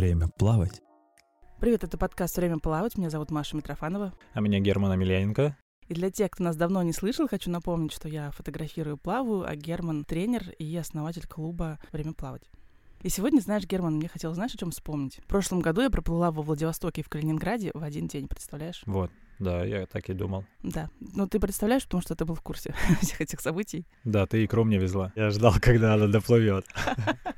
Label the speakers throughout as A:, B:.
A: Время плавать.
B: Привет, это подкаст «Время плавать». Меня зовут Маша Митрофанова.
C: А меня Герман Амельяненко.
B: И для тех, кто нас давно не слышал, хочу напомнить, что я фотографирую, плаваю, а Герман — тренер и основатель клуба «Время плавать». И сегодня, знаешь, Герман, мне хотелось, знаешь, о чем вспомнить? В прошлом году я проплыла во Владивостоке и в Калининграде в один день, представляешь?
C: Вот, да, я так и думал.
B: Да. Ну, ты представляешь, потому что ты был в курсе всех этих событий.
C: Да, ты икру мне везла. Я ждал, когда она доплывет.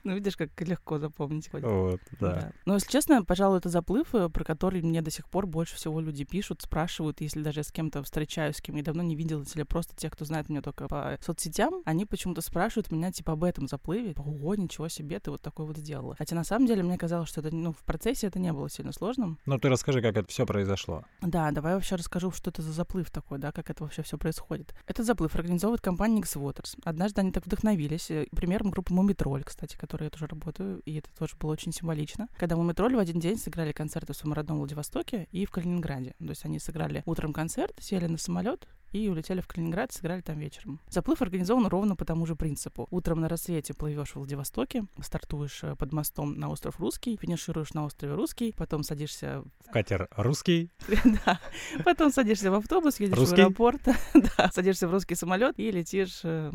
B: Ну, видишь, как легко запомнить. хоть.
C: Вот, да.
B: Но, если честно, пожалуй, это заплыв, э, про который мне до сих пор больше всего люди пишут, спрашивают, если даже я с кем-то встречаюсь, с кем я давно не виделась, или просто те, кто знает меня только по соцсетям, они почему-то спрашивают меня, типа, об этом заплыве. Ого, ничего себе, ты вот такой вот сделала. Хотя, на самом деле, мне казалось, что это, ну, в процессе это не было сильно сложным.
C: Ну, ты расскажи, как это все произошло.
B: Да, давай вообще расскажу, что это за заплыв такой, да, как это вообще все происходит. Этот заплыв организовывает компания X-Waters. Однажды они так вдохновились. э, Примером группы Мумитроль, кстати, которой я тоже работаю, и это тоже было очень символично. Когда Мумитроль в один день сыграли концерты в своем родном Владивостоке и в Калининграде. То есть они сыграли утром концерт, сели на самолет, и улетели в Калининград, сыграли там вечером. Заплыв организован ровно по тому же принципу. Утром на рассвете плывешь в Владивостоке, стартуешь э, под мостом на остров Русский, финишируешь на острове Русский, потом садишься
C: В катер русский.
B: да. Потом садишься в автобус, едешь в аэропорт, да, садишься в русский самолет и летишь э,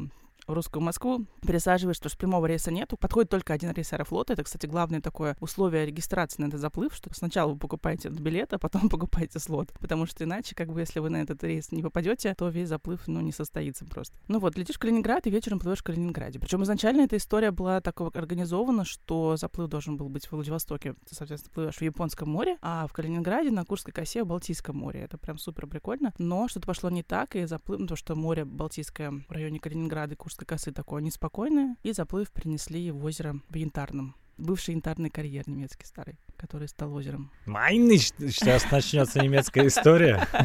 B: в русскую Москву, пересаживаешь, потому что прямого рейса нету. Подходит только один рейс Аэрофлота. Это, кстати, главное такое условие регистрации на этот заплыв, что сначала вы покупаете билет, а потом покупаете слот. Потому что иначе, как бы, если вы на этот рейс не попадете, то весь заплыв, ну, не состоится просто. Ну вот, летишь в Калининград и вечером плывешь в Калининграде. Причем изначально эта история была так организована, что заплыв должен был быть в Владивостоке. Ты, соответственно, плывешь в Японском море, а в Калининграде на Курской косе в Балтийском море. Это прям супер прикольно. Но что-то пошло не так, и заплыв, ну, то, что море Балтийское в районе Калининграда и Курской косы такое неспокойное, и заплыв перенесли в озеро в Янтарном. Бывший янтарный карьер немецкий старый, который стал озером.
C: Майныш, сейчас начнется немецкая история.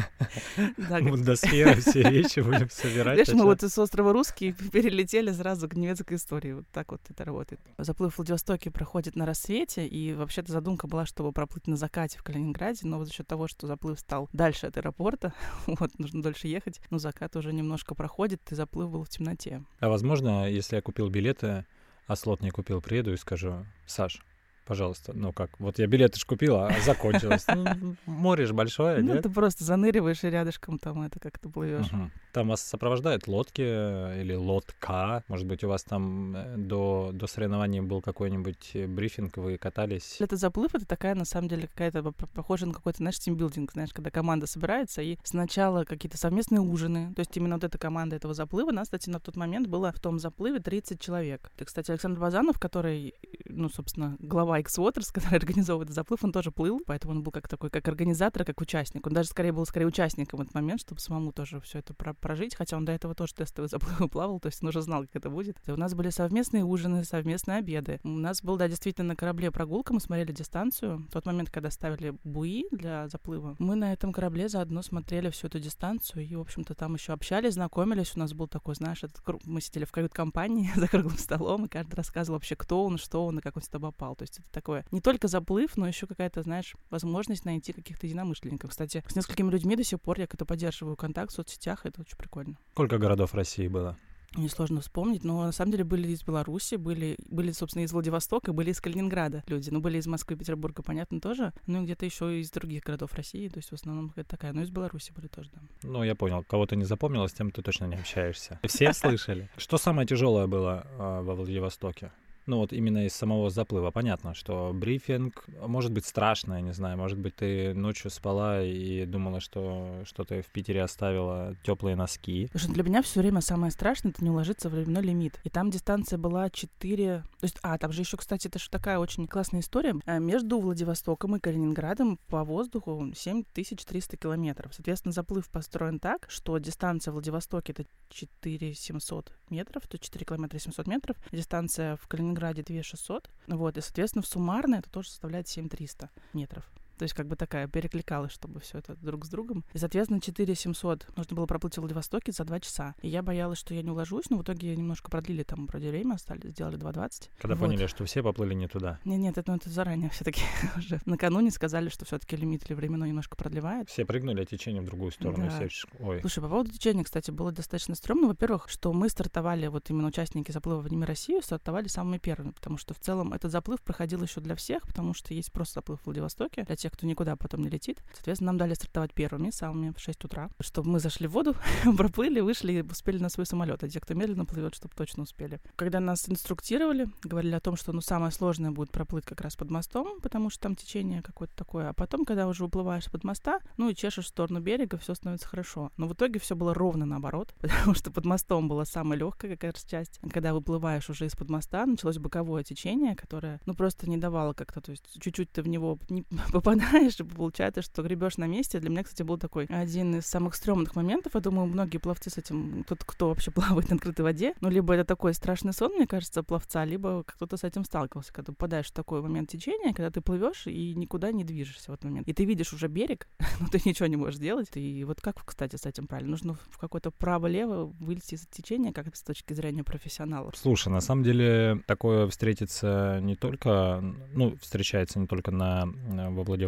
B: Да,
C: Мы до сферы все речи будем собирать.
B: Видишь, мы
C: а
B: вот из острова Русский перелетели сразу к немецкой истории. Вот так вот это работает. Заплыв в Владивостоке проходит на рассвете, и вообще-то задумка была, чтобы проплыть на закате в Калининграде, но вот за счет того, что заплыв стал дальше от аэропорта, вот, нужно дольше ехать, но закат уже немножко проходит, и заплыв был в темноте.
C: А возможно, если я купил билеты, а слот не купил, приеду и скажу, Саш, пожалуйста, ну как, вот я билеты ж купил, а закончилось. Ну, Море ж большое,
B: Ну,
C: нет?
B: ты просто заныриваешь и рядышком там это как-то плывешь.
C: Там вас сопровождают лодки э, или лодка. Может быть, у вас там э, до, до соревнований был какой-нибудь э, брифинг, вы катались.
B: Это заплыв, это такая, на самом деле, какая-то похожа на какой-то, знаешь, тимбилдинг, знаешь, когда команда собирается, и сначала какие-то совместные ужины. То есть именно вот эта команда этого заплыва, нас, кстати, на тот момент было в том заплыве 30 человек. Это, кстати, Александр Базанов, который, ну, собственно, глава X-Waters, который организовывает этот заплыв, он тоже плыл, поэтому он был как такой, как организатор, как участник. Он даже скорее был скорее участником в этот момент, чтобы самому тоже все это про- прожить, хотя он до этого тоже тестовые заплывы плавал, то есть он уже знал, как это будет. И у нас были совместные ужины, совместные обеды. У нас был, да, действительно на корабле прогулка, мы смотрели дистанцию. В тот момент, когда ставили буи для заплыва, мы на этом корабле заодно смотрели всю эту дистанцию и, в общем-то, там еще общались, знакомились. У нас был такой, знаешь, этот круг- мы сидели в кают-компании за круглым столом, и каждый рассказывал вообще, кто он, что он и как он сюда попал. То есть это такое не только заплыв, но еще какая-то, знаешь, возможность найти каких-то единомышленников. Кстати, с несколькими людьми до сих пор я как-то поддерживаю контакт в соцсетях, это очень прикольно.
C: Сколько городов России было?
B: Несложно вспомнить, но на самом деле были из Беларуси, были, были, собственно, из Владивостока, были из Калининграда люди. Ну, были из Москвы, Петербурга, понятно, тоже. Ну, и где-то еще из других городов России, то есть в основном какая-то такая. Ну, из Беларуси были тоже, да.
C: Ну, я понял, кого ты не запомнила, с тем ты точно не общаешься. Все слышали? Что самое тяжелое было а, во Владивостоке? Ну вот именно из самого заплыва. Понятно, что брифинг может быть страшно, я не знаю. Может быть, ты ночью спала и думала, что что-то в Питере оставила теплые носки.
B: Потому что для меня все время самое страшное это не уложиться в временной лимит. И там дистанция была 4... То есть, а, там же еще, кстати, это же такая очень классная история. А, Между Владивостоком и Калининградом по воздуху 7300 километров. Соответственно, заплыв построен так, что дистанция в Владивостоке это 4700 метров, то есть 4 километра 700 метров. Дистанция в Калининграде 2600. Вот, и, соответственно, в суммарно это тоже составляет 7300 метров. То есть как бы такая перекликалась, чтобы все это друг с другом. И, соответственно, 4 700 нужно было проплыть в Владивостоке за 2 часа. И я боялась, что я не уложусь, но в итоге немножко продлили там вроде время, стали, сделали 2.20.
C: Когда
B: Вот.
C: поняли, что все поплыли не туда.
B: Нет, нет, это, ну, это заранее все-таки уже накануне сказали, что все-таки лимит или временной немножко продлевает.
C: Все прыгнули, а течение в другую сторону.
B: Да.
C: все Ой,
B: Слушай, по поводу течения, кстати, было достаточно стрёмно. Во-первых, что мы стартовали, вот именно участники заплыва в Ними Россию, стартовали самыми первыми, потому что в целом этот заплыв проходил еще для всех, потому что есть просто заплыв в Владивостоке, для тех, кто никуда потом не летит. Соответственно, нам дали стартовать первыми, самыми в 6 утра, чтобы мы зашли в воду, проплыли, вышли и успели на свой самолет. А те, кто медленно плывет, чтобы точно успели. Когда нас инструктировали, говорили о том, что ну, самое сложное будет проплыть как раз под мостом, потому что там течение какое-то такое. А потом, когда уже уплываешь под моста, ну и чешешь в сторону берега, все становится хорошо. Но в итоге все было ровно наоборот, потому что под мостом была самая легкая какая-то часть. Когда выплываешь уже из-под моста, началось боковое течение, которое, ну, просто не давало как-то, то есть чуть-чуть ты в него не попадаешь, и получается, что гребешь на месте. Для меня, кстати, был такой один из самых стрёмных моментов. Я думаю, многие пловцы с этим, тот, кто вообще плавает на открытой воде, ну, либо это такой страшный сон, мне кажется, пловца, либо кто-то с этим сталкивался, когда попадаешь в такой момент течения, когда ты плывешь и никуда не движешься в этот момент. И ты видишь уже берег, но ты ничего не можешь делать. И вот как, кстати, с этим правильно? Нужно в какое-то право-лево вылезти из течения, как с точки зрения профессионалов.
C: Слушай, на самом деле такое встретится не только, ну, встречается не только на, э, во Владивостоке,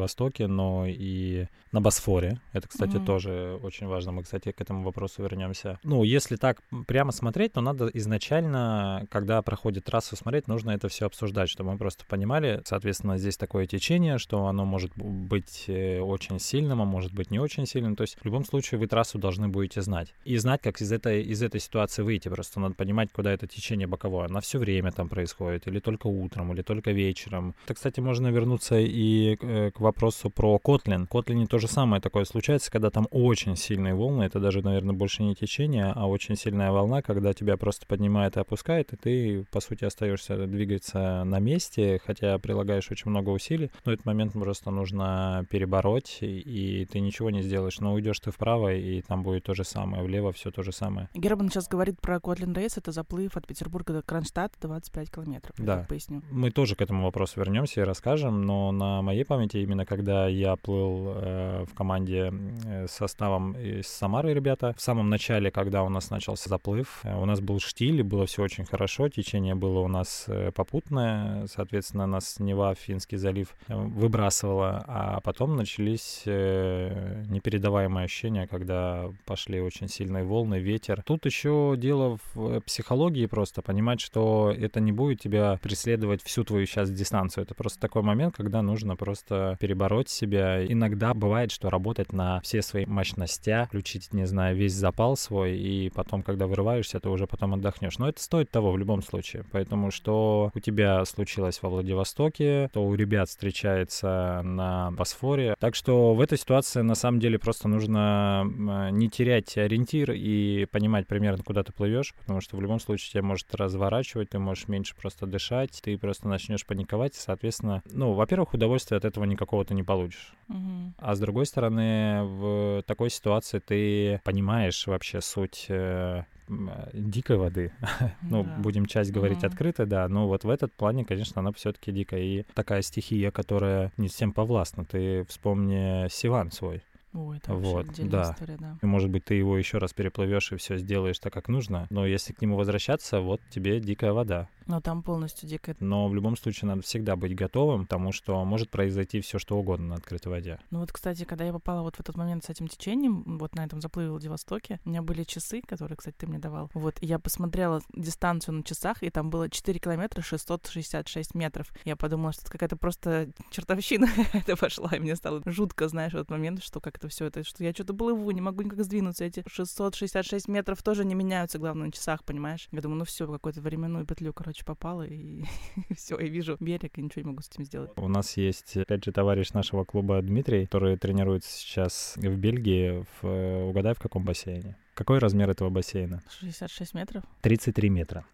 C: но и на Босфоре. Это, кстати,
B: Мгм.
C: тоже очень важно. Мы, кстати, к этому вопросу вернемся. Ну, если так прямо смотреть, то надо изначально, когда проходит трассу смотреть, нужно это все обсуждать, чтобы мы просто понимали, соответственно, здесь такое течение, что оно может быть э, очень сильным, а может быть не очень сильным. То есть в любом случае вы трассу должны будете знать. И знать, как из этой, из этой ситуации выйти. Просто надо понимать, куда это течение боковое. Оно все время там происходит, или только утром, или только вечером. Это, кстати, можно вернуться и э, к вопросу про Котлин. В Котлине то же самое такое случается, когда там очень сильные волны. Это даже, наверное, больше не течение, а очень сильная волна, когда тебя просто поднимает и опускает, и ты, по сути, остаешься двигаться на месте, хотя прилагаешь очень много усилий. Но этот момент просто нужно перебороть, и, и ты ничего не сделаешь. Но уйдешь ты вправо, и там будет то же самое, влево все то же самое.
B: Герман сейчас говорит про Котлин Рейс, это заплыв от Петербурга до Кронштадта 25 километров.
C: Да.
B: поясню.
C: Мы тоже к этому вопросу вернемся и расскажем, но на моей памяти именно когда я плыл э, в команде э, с составом из Самары, ребята, в самом начале, когда у нас начался заплыв, э, у нас был штиль, было все очень хорошо, течение было у нас э, попутное, соответственно, нас Нева, Финский залив э, выбрасывала, а потом начались э, непередаваемые ощущения, когда пошли очень сильные волны, ветер. Тут еще дело в психологии просто, понимать, что это не будет тебя преследовать всю твою сейчас дистанцию. Это просто такой момент, когда нужно просто перебороть себя. Иногда бывает, что работать на все свои мощности, включить, не знаю, весь запал свой, и потом, когда вырываешься, ты уже потом отдохнешь. Но это стоит того в любом случае. Поэтому что у тебя случилось во Владивостоке, то у ребят встречается на Босфоре. Так что в этой ситуации на самом деле просто нужно не терять ориентир и понимать примерно, куда ты плывешь, потому что в любом случае тебя может разворачивать, ты можешь меньше просто дышать, ты просто начнешь паниковать, и, соответственно, ну, во-первых, удовольствия от этого никакого ты не получишь.
B: Мгм.
C: А с другой стороны, в такой ситуации ты понимаешь вообще суть э, э, дикой воды. Ну,
B: Да.
C: будем часть говорить
B: Мгм.
C: открыто, да. Но вот в этот плане, конечно, она все-таки дикая. И такая стихия, которая не всем повластна. Ты вспомни Сиван свой.
B: Ой, это
C: Вот, да.
B: история, да.
C: И, может быть, ты его еще раз переплывешь и все сделаешь так, как нужно. Но если к нему возвращаться, вот тебе дикая вода.
B: Но там полностью дикая.
C: Но в любом случае надо всегда быть готовым к тому, что может произойти все что угодно на открытой воде.
B: Ну вот, кстати, когда я попала вот в этот момент с этим течением, вот на этом заплыве в Владивостоке, у меня были часы, которые, кстати, ты мне давал. Вот, я посмотрела дистанцию на часах, и там было 4 километра 666 метров. Я подумала, что это какая-то просто чертовщина это пошла, и мне стало жутко, знаешь, в этот момент, что как это все это, что я что-то плыву, не могу никак сдвинуться. Эти 666 метров тоже не меняются, главное, на часах, понимаешь? Я думаю, ну все, какую-то временную петлю, короче, попала, и все, и вижу берег, и ничего не могу с этим сделать.
C: У нас есть, опять же, товарищ нашего клуба Дмитрий, который тренируется сейчас в Бельгии. В, э, угадай, в каком бассейне? Какой размер этого бассейна?
B: 66 метров.
C: 33 метра.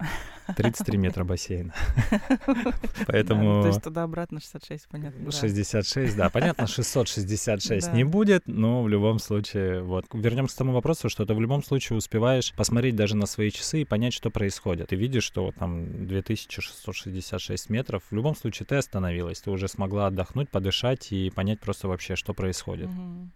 C: 33 метра бассейна. Поэтому...
B: То есть туда-обратно 66, понятно. да.
C: 66, да, понятно, 666
B: Да.
C: не будет, но в любом случае, вот, вернемся к тому вопросу, что ты в любом случае успеваешь посмотреть даже на свои часы и понять, что происходит. Ты видишь, что там 2666 метров, в любом случае ты остановилась, ты уже смогла отдохнуть, подышать и понять просто вообще, что происходит.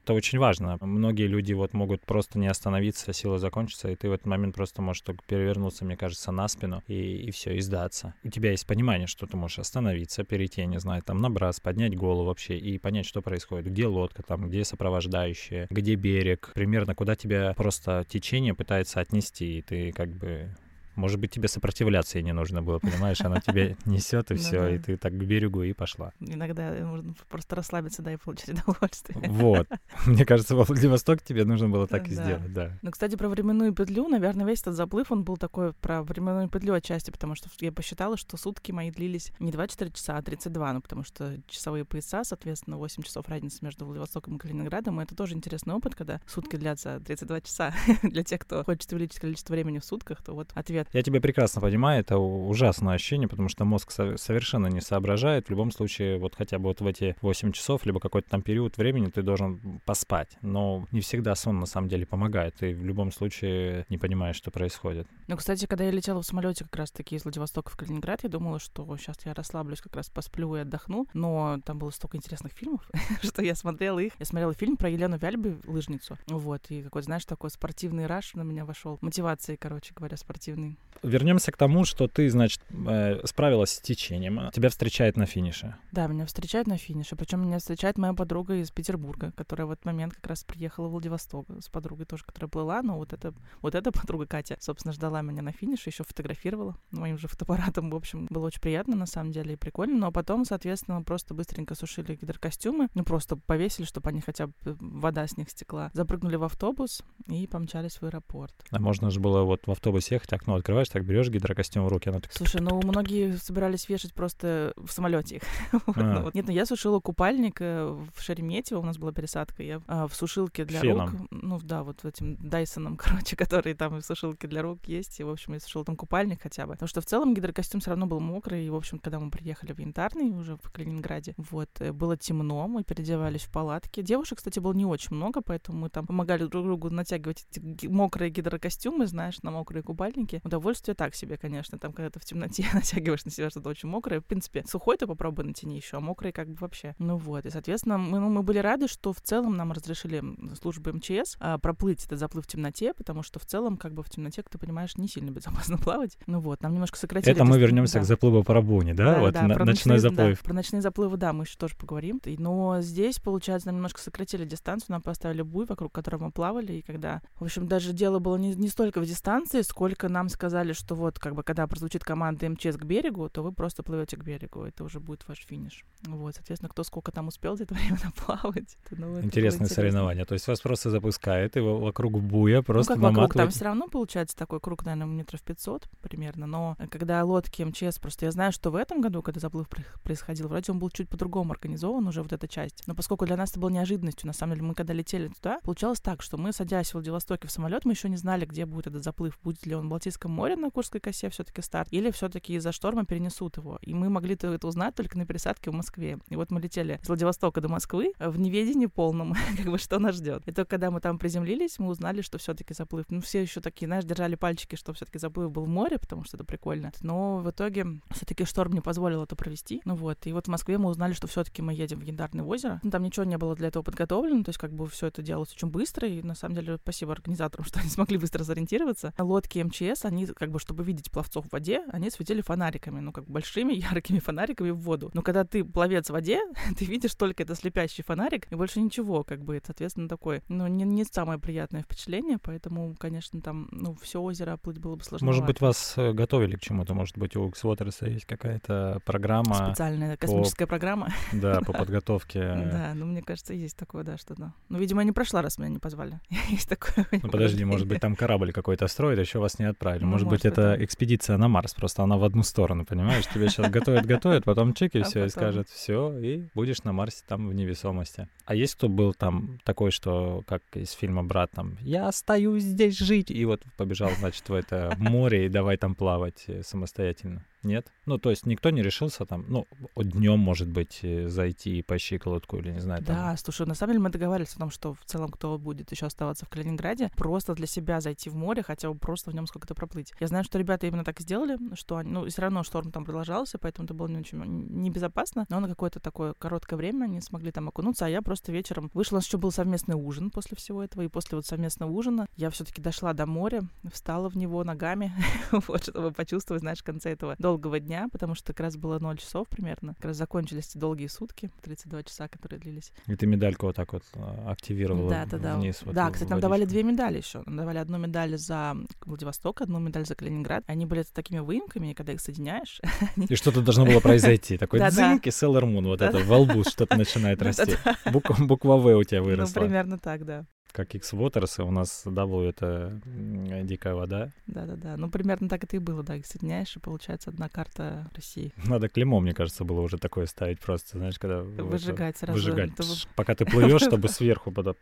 C: Это очень важно. Многие люди вот могут просто не остановиться, сила закончится, и ты в этот момент просто можешь только перевернуться, мне кажется, на спину и, и все, и сдаться. У тебя есть понимание, что ты можешь остановиться, перейти, я не знаю, там набрас, поднять голову вообще и понять, что происходит. Где лодка, там, где сопровождающие, где берег, примерно куда тебя просто течение пытается отнести, и ты как бы может быть, тебе сопротивляться и не нужно было, понимаешь? Оно тебе несет, и
B: Ну
C: все, и ты так к берегу и пошла.
B: Иногда можно просто расслабиться, да, и получить удовольствие.
C: Вот. Мне кажется, во Владивосток тебе нужно было так и сделать, да.
B: Ну, кстати, про временную петлю, наверное, весь этот заплыв, он был такой про временную петлю отчасти, потому что я посчитала, что сутки мои длились не 24 часа, а 32, ну, потому что часовые пояса, соответственно, 8 часов разницы между Владивостоком и Калининградом, и это тоже интересный опыт, когда сутки длятся 32 часа. Для тех, кто хочет увеличить количество времени в сутках, то вот ответ.
C: Я тебя прекрасно понимаю, это ужасное ощущение, потому что мозг со- совершенно не соображает. В любом случае, вот хотя бы вот в эти 8 часов, либо какой-то там период времени ты должен поспать. Но не всегда сон на самом деле помогает. Ты в любом случае не понимаешь, что происходит.
B: Ну, кстати, когда я летела в самолете как раз-таки из Владивостока в Калининград, я думала, что сейчас я расслаблюсь, как раз посплю и отдохну. Но там было столько интересных фильмов, что я смотрела их. Я смотрела фильм про Елену Вяльби, лыжницу. Вот, и какой, знаешь, такой спортивный раш на меня вошел. Мотивации, короче говоря, спортивный.
C: Вернемся к тому, что ты, значит, э, справилась с течением. Тебя встречает на финише.
B: Да, меня встречают на финише. Причем меня встречает моя подруга из Петербурга, которая в этот момент как раз приехала в Владивосток с подругой тоже, которая плыла. Но вот эта, вот эта подруга Катя, собственно, ждала меня на финише, еще фотографировала моим же фотоаппаратом. В общем, было очень приятно, на самом деле, и прикольно. Но потом, соответственно, просто быстренько сушили гидрокостюмы. Ну, просто повесили, чтобы они хотя бы вода с них стекла. Запрыгнули в автобус и помчались в аэропорт.
C: А можно же было вот в автобусе ехать, окно открываешь, так берешь гидрокостюм в руки, оно так...
B: Слушай, ну многие собирались вешать просто в самолете их. Вот,
C: А.
B: ну вот. Нет, ну я сушила купальник э, в Шереметьево, у нас была пересадка, я а, в сушилке для рук, ну да, вот этим Дайсоном, короче, который там в сушилке для рук есть, и, в общем, я сушила там купальник хотя бы. Потому что в целом гидрокостюм все равно был мокрый, и, в общем, когда мы приехали в Янтарный, уже в Калининграде, вот, э, было темно, мы переодевались в палатке. Девушек, кстати, было не очень много, поэтому мы там помогали друг другу натягивать эти мокрые гидрокостюмы, знаешь, на мокрые купальники. Удовольствие так себе, конечно, там, когда ты в темноте натягиваешь на себя что-то очень мокрое. В принципе, сухой ты попробуй натяни еще, а мокрый как бы вообще. Ну вот, и, соответственно, мы, ну, мы были рады, что в целом нам разрешили службы МЧС а, проплыть этот заплыв в темноте, потому что в целом, как бы в темноте, как ты понимаешь, не сильно безопасно плавать. Ну вот, нам немножко сократили.
C: Это мы
B: дис-
C: вернемся
B: да.
C: к заплыву по Рабуне, да? вот на-
B: про
C: ночной
B: ночные- да,
C: заплыв.
B: про ночные заплывы, да, мы еще тоже поговорим. Но здесь, получается, нам немножко сократили дистанцию, нам поставили буй, вокруг которого мы плавали, и когда, в общем, даже дело было не, не столько в дистанции, сколько нам сказали, что вот, как бы, когда прозвучит команда МЧС к берегу, то вы просто плывете к берегу, это уже будет ваш финиш. Вот, соответственно, кто сколько там успел за это время наплавать. это, ну, это было
C: Интересное
B: интересно.
C: соревнование. То есть вас просто запускают, и вокруг буя просто
B: ну, как вокруг, там все равно получается такой круг, наверное, метров 500 примерно, но когда лодки МЧС, просто я знаю, что в этом году, когда заплыв происходил, вроде он был чуть по-другому организован уже, вот эта часть, но поскольку для нас это было неожиданностью, на самом деле, мы когда летели туда, получалось так, что мы, садясь в Владивостоке в самолет, мы еще не знали, где будет этот заплыв, будет ли он в Балтийском море на Курской косе все-таки старт, или все-таки из-за шторма перенесут его, и мы могли то- это узнать только на пересадке в Москве, и вот мы летели с Владивостока до Москвы в неведении полном, как бы что нас ждет. И только когда мы там приземлились, мы узнали, что все-таки заплыв. Ну, все еще такие, знаешь, держали пальчики, что все-таки заплыв был в море, потому что это прикольно. Но в итоге все-таки шторм не позволил это провести. Ну вот. И вот в Москве мы узнали, что все-таки мы едем в Янтарное озеро. Ну, там ничего не было для этого подготовлено, то есть как бы все это делалось очень быстро. И на самом деле спасибо организаторам, что они смогли быстро сориентироваться. Лодки МЧС, они как бы, чтобы видеть пловцов в воде, они светили фонариками, ну как большими яркими фонариками в воду. Но когда ты пловец в воде, ты видишь только это слепящий фонарик и больше ничего, как бы, это, соответственно, такое, ну, не, не самое приятное впечатление, поэтому, конечно, там, ну, все озеро плыть было бы сложно.
C: Может быть, вас э, готовили к чему-то? Может быть, у Xwaterс есть какая-то программа
B: Специальная космическая программа.
C: да, по подготовке?
B: Да, ну, мне кажется, есть такое, да, что-то. Ну, видимо, не прошла, раз меня не позвали. Есть такое.
C: Ну подожди, может быть, там корабль какой-то строит, а еще вас не отправили. Ну, может, быть, это экспедиция на Марс, просто она в одну сторону, понимаешь? Тебе сейчас готовят, готовят, потом чек и все, и скажет, все, и будешь на Марсе там в невесомости. А есть кто был там такой, что, как из фильма «Брат», там, я остаюсь здесь жить, и вот побежал, значит, в это море, и давай там плавать э, самостоятельно? Нет? Ну, то есть никто не решился там, ну, днем, может быть, э, зайти по щиколотку или не знаю. Там...
B: Да, слушай, на самом деле мы договаривались о том, что в целом, кто будет еще оставаться в Калининграде, просто для себя зайти в море, хотя бы просто в нем сколько-то проплыть. Я знаю, что ребята именно так сделали, что они, ну, все равно шторм там продолжался, поэтому это было не очень небезопасно, но на какое-то такое короткое время они смогли там окунуться, а я просто вечером вышла, у нас еще был совместный ужин после всего этого, и после вот совместного ужина я все-таки дошла до моря, встала в него ногами, вот, чтобы почувствовать, знаешь, в конце этого долгого долгого дня, потому что как раз было 0 часов примерно. Как раз закончились эти долгие сутки, 32 часа, которые длились.
C: И ты медальку вот так вот а, активировала да, да, да. вниз.
B: Вот да, кстати, нам давали две медали еще. Нам давали одну медаль за Владивосток, одну медаль за Калининград. Они были такими выемками, когда их соединяешь...
C: И что-то должно было произойти. Такой дзынк и Sailor Moon, вот это, во лбу что-то начинает расти. Буква В у тебя ну, выросла.
B: Ну, примерно так, да
C: как X-Waters, у нас W — это дикая вода.
B: Да-да-да, ну примерно так это и было, да, их соединяешь, и получается одна карта России.
C: Надо клеймо, мне кажется, было уже такое ставить просто, знаешь, когда...
B: Выжигать сразу.
C: Выжигать. Пока ты плывешь, чтобы сверху, чтобы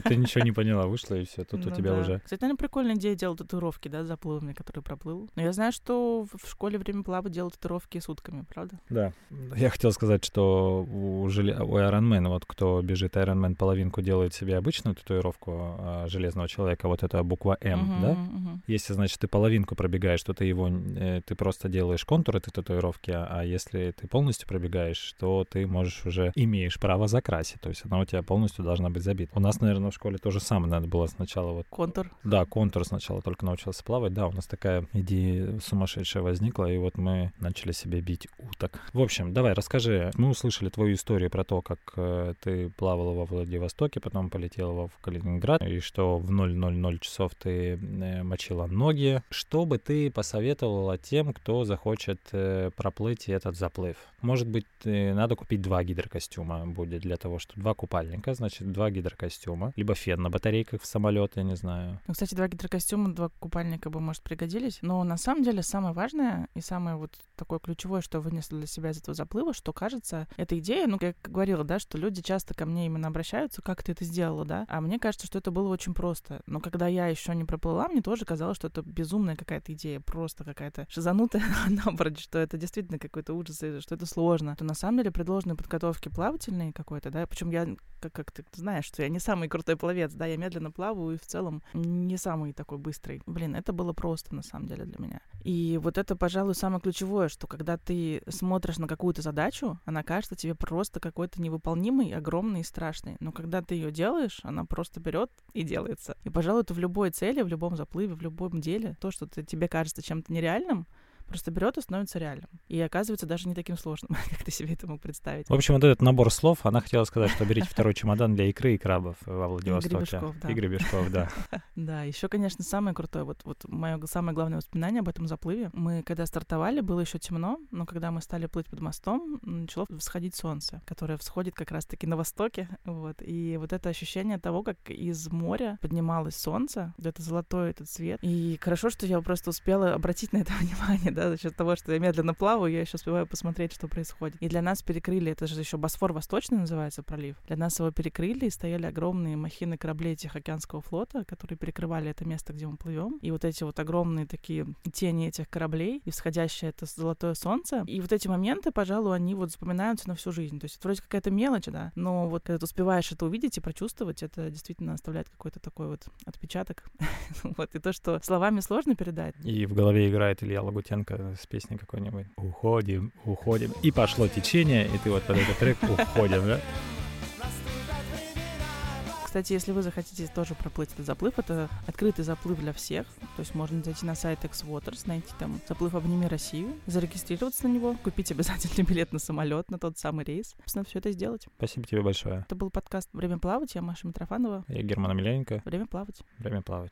C: ты ничего не поняла, вышла, и все, тут у ну тебя уже...
B: Кстати, наверное, прикольная идея делать татуировки, да, за плывами, которые проплыл. Но я знаю, что в школе время плавать делают татуировки сутками, правда?
C: Да. Я хотел сказать, что у, жел... у Ironman, вот кто бежит Ironman половинку делает себе обычную татуировку э, железного человека, вот это буква М, uh-huh, да? Uh-huh. Если, значит, ты половинку пробегаешь, то ты его, э, ты просто делаешь контур этой татуировки, а если ты полностью пробегаешь, то ты можешь уже, имеешь право закрасить, то есть она у тебя полностью должна быть забита. У нас, наверное, в школе то же самое надо было сначала вот...
B: Контур?
C: Да, контур сначала только научился плавать, да, у нас такая идея сумасшедшая возникла, и вот мы начали себе бить уток. В общем, давай, расскажи, мы услышали твою историю про то, как э, ты плавала во Владивостоке, потом полетела в Калининград, и что в 000 часов ты э, мочила ноги. Что бы ты посоветовала тем, кто захочет э, проплыть этот заплыв? Может быть, надо купить два гидрокостюма будет для того, что два купальника, значит, два гидрокостюма, либо фен на батарейках в самолет, я не знаю.
B: Ну, кстати, два гидрокостюма, два купальника бы, может, пригодились. Но на самом деле самое важное и самое вот такое ключевое, что вынесли для себя из этого заплыва, что кажется, эта идея, ну, я говорила, да, что люди часто ко мне именно обращаются, как ты это сделала, да, а мне кажется, что это было очень просто. Но когда я еще не проплыла, мне тоже казалось, что это безумная какая-то идея, просто какая-то шизанутая напрочь, что это действительно какой-то ужас, что это сложно. То на самом деле предложенные подготовки плавательные какой-то, да, причем я, как, как ты знаешь, что я не самый крутой пловец, да, я медленно плаваю и в целом не самый такой быстрый. Блин, это было просто на самом деле для меня. И вот это, пожалуй, самое ключевое, что когда ты смотришь на какую-то задачу, она кажется тебе просто какой-то невыполнимой, огромной и страшной. Но когда ты ее делаешь, она просто берет и делается. И, пожалуй, это в любой цели, в любом заплыве, в любом деле, то, что ты, тебе кажется чем-то нереальным, просто берет и становится реальным. И оказывается даже не таким сложным, как ты себе это мог представить.
C: В общем, вот этот набор слов, она хотела сказать, что берите второй чемодан для икры и крабов во Владивостоке. И гребешков,
B: да.
C: И гребешков, да.
B: Да, еще, конечно, самое крутое, вот, вот мое самое главное воспоминание об этом заплыве. Мы, когда стартовали, было еще темно, но когда мы стали плыть под мостом, начало всходить солнце, которое всходит как раз-таки на востоке, вот. И вот это ощущение того, как из моря поднималось солнце, это золотой этот цвет. И хорошо, что я просто успела обратить на это внимание, да, за счет того, что я медленно плаваю, я еще успеваю посмотреть, что происходит. И для нас перекрыли, это же еще Босфор Восточный называется пролив, для нас его перекрыли, и стояли огромные махины кораблей Тихоокеанского флота, которые перекрывали это место, где мы плывем. И вот эти вот огромные такие тени этих кораблей, и всходящее это золотое солнце. И вот эти моменты, пожалуй, они вот запоминаются на всю жизнь. То есть это вроде какая-то мелочь, да, но вот когда ты успеваешь это увидеть и прочувствовать, это действительно оставляет какой-то такой вот отпечаток. вот, и то, что словами сложно передать.
C: И в голове играет Илья Лагутенко с песней какой-нибудь. Уходим, уходим. И пошло течение, и ты вот под этот трек уходим, да?
B: Кстати, если вы захотите тоже проплыть этот заплыв, это открытый заплыв для всех. То есть можно зайти на сайт X-Waters, найти там заплыв «Обними Россию», зарегистрироваться на него, купить обязательный билет на самолет, на тот самый рейс. Собственно, все это сделать.
C: Спасибо тебе большое.
B: Это был подкаст «Время плавать». Я Маша Митрофанова.
C: Я Герман Амельяненко.
B: Время плавать.
C: Время плавать.